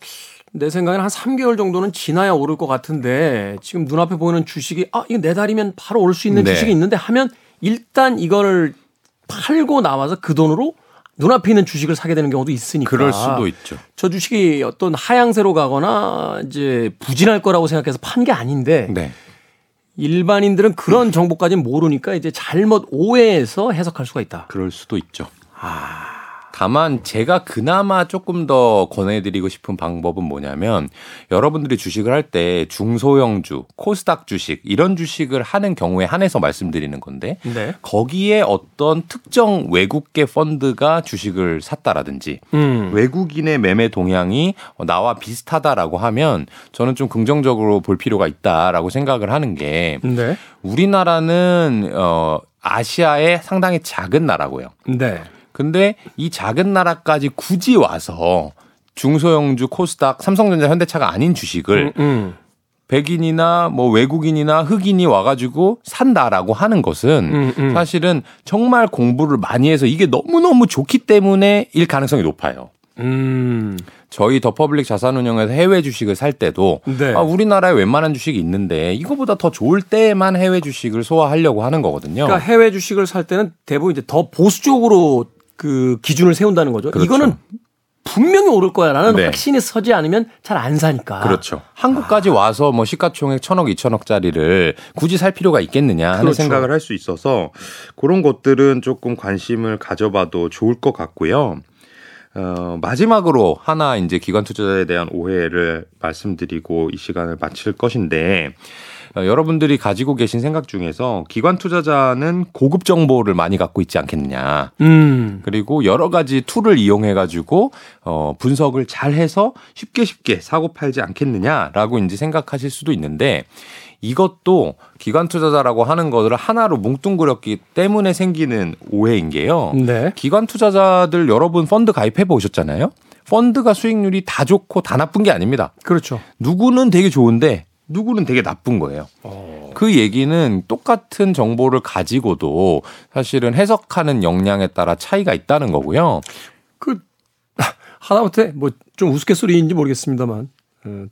내 생각에는 한 3개월 정도는 지나야 오를 것 같은데 지금 눈앞에 보이는 주식이 아, 이거 내 달이면 바로 올 수 있는 네. 주식이 있는데 하면 일단 이거를 팔고 나와서 그 돈으로 눈앞에 있는 주식을 사게 되는 경우도 있으니까. 그럴 수도 있죠. 저 주식이 어떤 하향세로 가거나 이제 부진할 거라고 생각해서 판 게 아닌데 네. 일반인들은 그런 정보까지 모르니까 이제 잘못 오해해서 해석할 수가 있다. 그럴 수도 있죠. 다만 제가 그나마 조금 더 권해드리고 싶은 방법은 뭐냐면 여러분들이 주식을 할 때 중소형주, 코스닥 주식 이런 주식을 하는 경우에 한해서 말씀드리는 건데 네. 거기에 어떤 특정 외국계 펀드가 주식을 샀다라든지 음. 외국인의 매매 동향이 나와 비슷하다라고 하면 저는 좀 긍정적으로 볼 필요가 있다라고 생각을 하는 게 네. 우리나라는 어 아시아의 상당히 작은 나라고요. 네. 근데 이 작은 나라까지 굳이 와서 중소형주 코스닥 삼성전자 현대차가 아닌 주식을 음, 음. 백인이나 뭐 외국인이나 흑인이 와가지고 산다라고 하는 것은 음, 음. 사실은 정말 공부를 많이 해서 이게 너무너무 좋기 때문에 일 가능성이 높아요. 음. 저희 더 퍼블릭 자산운용에서 해외 주식을 살 때도 네. 아, 우리나라에 웬만한 주식이 있는데 이거보다 더 좋을 때만 해외 주식을 소화하려고 하는 거거든요. 그러니까 해외 주식을 살 때는 대부분 이제 더 보수적으로 그 기준을 세운다는 거죠. 그렇죠. 이거는 분명히 오를 거야라는 네. 확신이 서지 않으면 잘 안 사니까. 그렇죠. 한국까지 와서 뭐 시가총액 천억, 이천억짜리를 굳이 살 필요가 있겠느냐 하는 그렇죠. 생각을 할 수 있어서 그런 것들은 조금 관심을 가져봐도 좋을 것 같고요. 어, 마지막으로 하나 이제 기관 투자자에 대한 오해를 말씀드리고 이 시간을 마칠 것인데 어, 여러분들이 가지고 계신 생각 중에서 기관 투자자는 고급 정보를 많이 갖고 있지 않겠느냐. 음. 그리고 여러 가지 tool을 이용해 가지고 어 분석을 잘 해서 쉽게 쉽게 사고 팔지 않겠느냐라고 이제 생각하실 수도 있는데 이것도 기관 투자자라고 하는 것을 하나로 뭉뚱그렸기 때문에 생기는 오해인 게요. 네. 기관 투자자들 여러분 펀드 가입해 보셨잖아요. 펀드가 수익률이 다 좋고 다 나쁜 게 아닙니다. 그렇죠. 누구는 되게 좋은데 누구는 되게 나쁜 거예요. 그 얘기는 똑같은 정보를 가지고도 사실은 해석하는 역량에 따라 차이가 있다는 거고요. 그 하다못해 뭐 좀 우스갯소리인지 모르겠습니다만 어,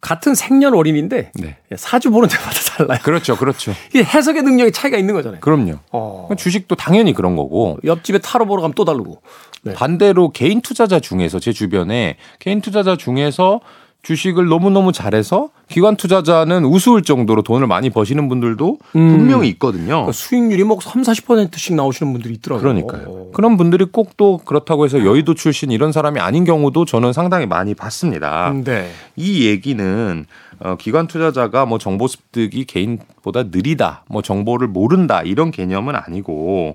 같은 생년월일인데 네. 사주 보는 데마다 달라요. 그렇죠, 그렇죠. 이게 해석의 능력에 차이가 있는 거잖아요. 그럼요. 어. 주식도 당연히 그런 거고 옆집에 타로 보러 가면 또 다르고. 네. 반대로 개인 투자자 중에서 제 주변에 개인 투자자 중에서 주식을 너무너무 잘해서 기관 투자자는 우스울 정도로 돈을 많이 버시는 분들도 음. 분명히 있거든요. 그러니까 수익률이 뭐 3, 40%씩 나오시는 분들이 있더라고요. 그러니까요. 그런 분들이 꼭 또 그렇다고 해서 여의도 출신 이런 사람이 아닌 경우도 저는 상당히 많이 봤습니다. 네. 이 얘기는 어, 기관 투자자가 뭐 정보 습득이 개인보다 느리다, 뭐 정보를 모른다 이런 개념은 아니고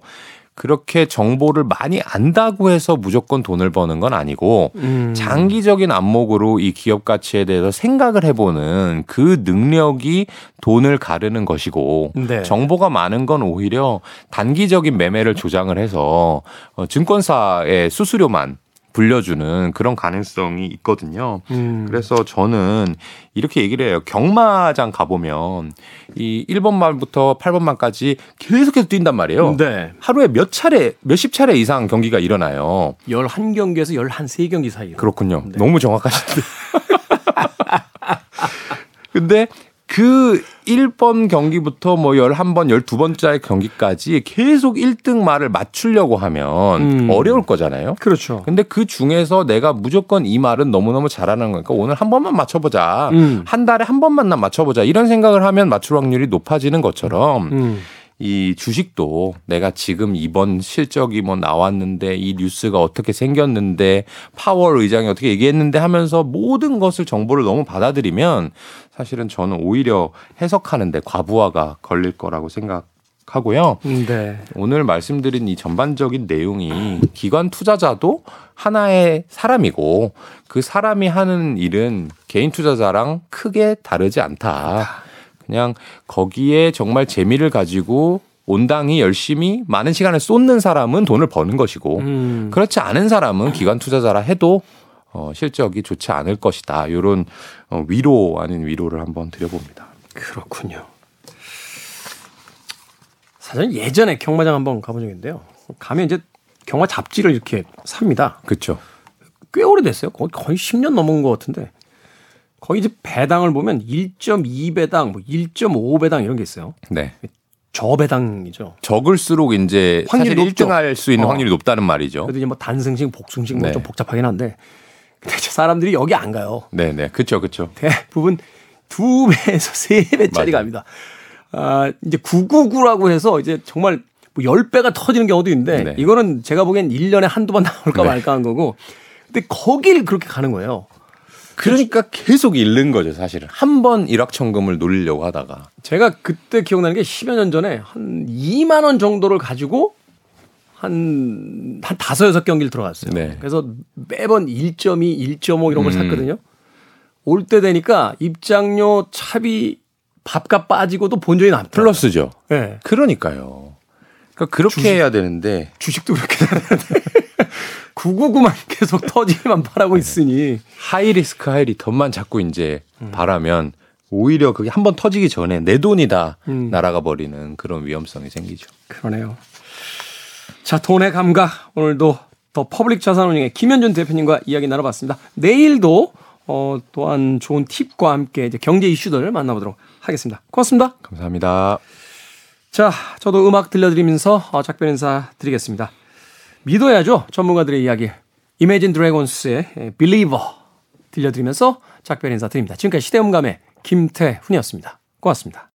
그렇게 정보를 많이 안다고 해서 무조건 돈을 버는 건 아니고 음. 장기적인 안목으로 이 기업 가치에 대해서 생각을 해보는 그 능력이 돈을 가르는 것이고 네. 정보가 많은 건 오히려 단기적인 매매를 조장을 해서 어, 증권사의 수수료만 불려주는 그런 가능성이 있거든요. 음. 그래서 저는 이렇게 얘기를 해요. 경마장 가보면 이 1번 말부터 8번 말까지 계속해서 뛴단 말이에요. 네. 하루에 몇 차례, 몇십 차례 이상 경기가 일어나요. 11경기에서 11, 3경기 사이요. 그렇군요. 네. 너무 정확하신데. 근데 그 1번 경기부터 뭐 11번, 12번째 경기까지 계속 1등 말을 맞추려고 하면 음. 어려울 거잖아요. 그렇죠. 근데 그 중에서 내가 무조건 이 말은 너무너무 잘하는 거니까 오늘 한 번만 맞춰보자. 음. 한 달에 한 번만 난 맞춰보자. 이런 생각을 하면 맞출 확률이 높아지는 것처럼 음. 이 주식도 내가 지금 이번 실적이 뭐 나왔는데 이 뉴스가 어떻게 생겼는데 파월 의장이 어떻게 얘기했는데 하면서 모든 것을 정보를 너무 받아들이면 사실은 저는 오히려 해석하는데 과부하가 걸릴 거라고 생각 하고요. 음, 네. 오늘 말씀드린 이 전반적인 내용이 기관 투자자도 하나의 사람이고 그 사람이 하는 일은 개인 투자자랑 크게 다르지 않다. 그냥 거기에 정말 재미를 가지고 온당히 열심히 많은 시간을 쏟는 사람은 돈을 버는 것이고 음. 그렇지 않은 사람은 기관 투자자라 해도 어, 실적이 좋지 않을 것이다. 이런 어, 위로 아닌 위로를 한번 드려봅니다. 그렇군요. 사실 예전에 경마장 한번 가본 적이 있는데요. 가면 이제 경마 잡지를 이렇게 삽니다. 그렇죠. 꽤 오래됐어요. 거의, 거의 10년 넘은 것 같은데. 거의 이제 배당을 보면 1.2배당, 뭐 1.5배당 이런 게 있어요. 네. 저배당이죠. 적을수록 이제 확률이 사실 높죠. 1등 할 수 있는 어. 확률이 높다는 말이죠. 그래도 이제 뭐 단승식, 복승식 뭐 네. 좀 복잡하긴 한데. 이제 사람들이 여기 안 가요. 네, 네. 그렇죠. 그렇죠. 대부분 두 배에서 세 배짜리 맞아요. 갑니다. 아, 이제 999라고 해서 이제 정말 뭐 10배가 터지는 경우도 있는데 네. 이거는 제가 보기엔 1년에 한두 번 나올까 네. 말까 한 거고. 근데 거길 그렇게 가는 거예요. 그러니까 계속 잃는 거죠, 사실은. 한 번 일확천금을 노리려고 하다가. 제가 그때 기억나는 게 10여 년 전에 한 2만 원 정도를 가지고 한, 한 다섯, 여섯 경기를 들어갔어요. 네. 그래서 매번 1.2, 1.5 이런 걸 음. 샀거든요. 올 때 되니까 입장료, 차비, 밥값 빠지고도 본전이 남더라고요. 플러스죠. 네. 그러니까요. 그러니까 그렇게 주식. 해야 되는데 주식도 그렇게 되는데 999만 계속 터지기만 바라고 있으니 high risk high return만 자꾸 이제 음. 바라면 오히려 그게 한 번 터지기 전에 내 돈이 다 음. 날아가 버리는 그런 위험성이 생기죠. 그러네요. 자, 돈의 감각 오늘도 더 퍼블릭 자산운용의 김현준 대표님과 이야기 나눠봤습니다. 내일도 어, 또한 좋은 팁과 함께 이제 경제 이슈들을 만나보도록 하겠습니다. 고맙습니다. 감사합니다. 자, 저도 음악 들려드리면서 어, 작별 인사 드리겠습니다. 믿어야죠. 전문가들의 이야기. 이매진 드래곤스의 Believer 들려드리면서 작별 인사 드립니다. 지금까지 시대음감의 김태훈이었습니다. 고맙습니다.